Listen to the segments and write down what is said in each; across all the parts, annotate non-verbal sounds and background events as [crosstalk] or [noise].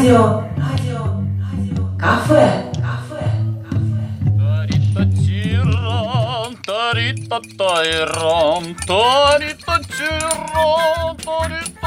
радио, радио, радио, кафе. Тарита-тайрам, тарита-тирам, тарита-тайрам.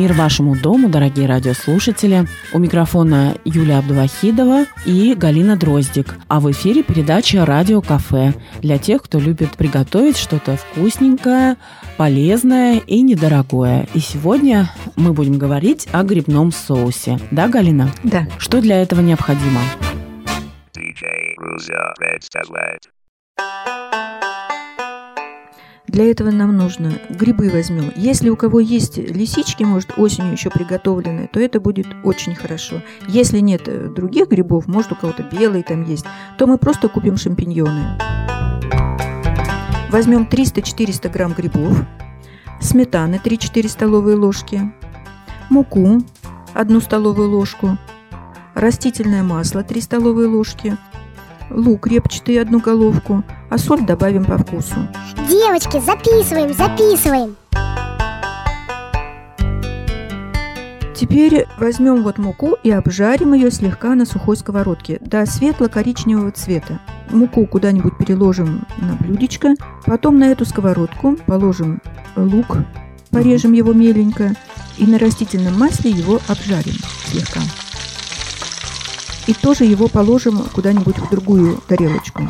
Мир вашему дому, дорогие радиослушатели. У микрофона Юлия Абдувахидова и Галина Дроздик. А в эфире передача «Радио Кафе» для тех, кто любит приготовить что-то вкусненькое, полезное и недорогое. И сегодня мы будем говорить о грибном соусе. Да, Галина? Да. Что для этого необходимо? DJ Ruza. Для этого нам нужно грибы возьмем. Если у кого есть лисички, может, осенью еще приготовленные, то это будет очень хорошо. Если нет э, других грибов, может, у кого-то белые там есть, то мы просто купим шампиньоны. Возьмем 300-400 грамм грибов, сметаны 3-4 столовые ложки, муку 1 столовую ложку, растительное масло 3 столовые ложки, лук репчатый 1 головку, а соль добавим по вкусу. Девочки, записываем, записываем. Теперь возьмем вот муку и обжарим ее слегка на сухой сковородке до светло-коричневого цвета. Муку куда-нибудь переложим на блюдечко, потом на эту сковородку положим лук, порежем его меленько и на растительном масле его обжарим слегка. И тоже его положим куда-нибудь в другую тарелочку.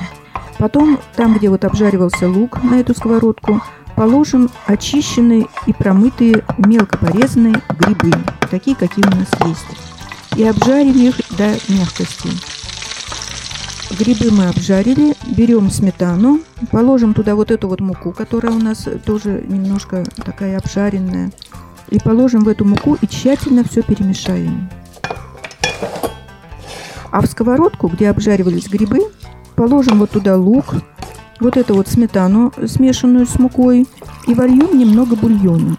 Потом, там, где вот обжаривался лук на эту сковородку, положим очищенные и промытые мелко порезанные грибы, такие, какие у нас есть. И обжарим их до мягкости. Грибы мы обжарили, берем сметану, положим туда вот эту вот муку, которая у нас тоже немножко такая обжаренная, и положим в эту муку и тщательно все перемешаем. А в сковородку, где обжаривались грибы, положим вот туда лук, вот эту вот сметану, смешанную с мукой, и вольем немного бульона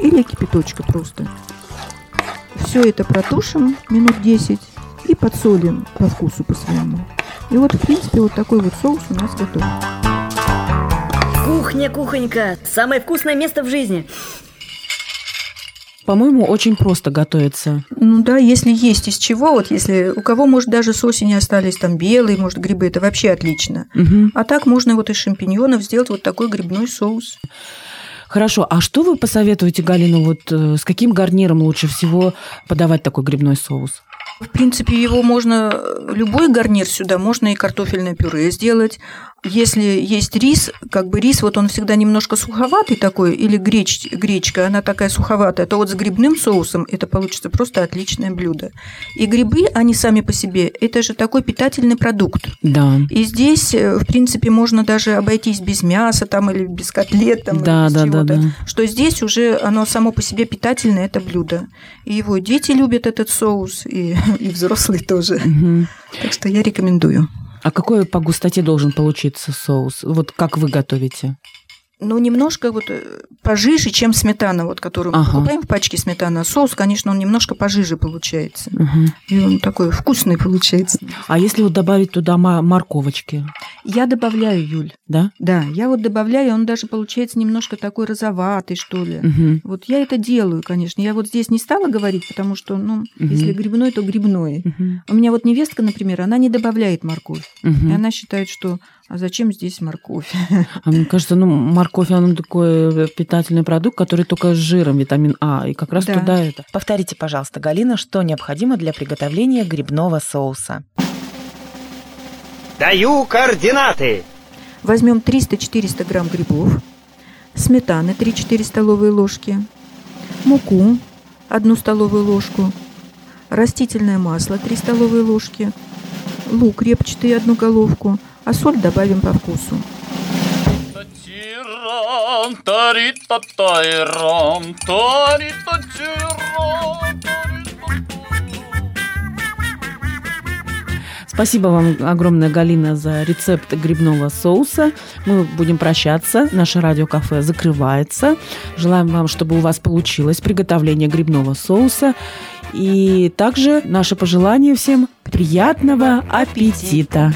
или кипяточка просто. Все это протушим минут 10 и подсолим по вкусу по своему. И вот, в принципе, вот такой вот соус у нас готов. Кухня, кухонька, самое вкусное место в жизни. По-моему, очень просто готовится. Ну да, если есть из чего, вот если у кого, может, даже с осени остались там белые, может, грибы, это вообще отлично. Мгм. А так можно вот из шампиньонов сделать вот такой грибной соус. Хорошо, а что вы посоветуете, Галина, вот э, с каким гарниром лучше всего подавать такой грибной соус? В принципе, его можно, э, любой гарнир сюда, можно и картофельное пюре сделать. Если есть рис, как бы рис, вот он всегда немножко суховатый такой, или греч, гречка, она такая суховатая, то вот с грибным соусом это получится просто отличное блюдо. И грибы, они сами по себе, это же такой питательный продукт. Да. И здесь, э, в принципе, можно даже обойтись без мяса там, или без котлет. Там, Да, или без да, да, да. Что здесь уже оно само по себе питательное, это блюдо. И его дети любят этот соус, и, [laughs] и взрослые тоже. Мгм. Так что я рекомендую. А какой по густоте должен получиться соус? Вот как вы готовите? Ну, немножко вот э, пожиже, чем сметана, вот, которую мы Ага. покупаем в пачке сметана. Соус, конечно, он немножко пожиже получается. Мгм. И он такой вкусный получается. А если вот добавить туда морковочки, Я добавляю, Юль. да? Да, я вот добавляю, он даже получается немножко такой розоватый, что ли. Мгм. Вот я это делаю, конечно. Я вот здесь не стала говорить, потому что, ну, Мгм. если грибной, то грибной. Мгм. У меня вот невестка, например, она не добавляет морковь. Мгм. И она считает, что а зачем здесь морковь? А мне кажется, ну, морковь, она такой э, питательный продукт, который только с жиром, витамин А, и как раз Да. туда это. Повторите, пожалуйста, Галина, что необходимо для приготовления грибного соуса. Даю координаты. Возьмем 300-400 грамм грибов, сметаны 3-4 столовые ложки, муку 1 столовую ложку, растительное масло 3 столовые ложки, лук репчатый 1 головку, а соль добавим по вкусу. Тарита-тайрам, тарита-тайрам. Спасибо вам огромное, Галина, за рецепт грибного соуса. Мы будем прощаться. Наше радиокафе закрывается. Желаем вам, чтобы у вас получилось приготовление грибного соуса. И также наше пожелание всем приятного аппетита.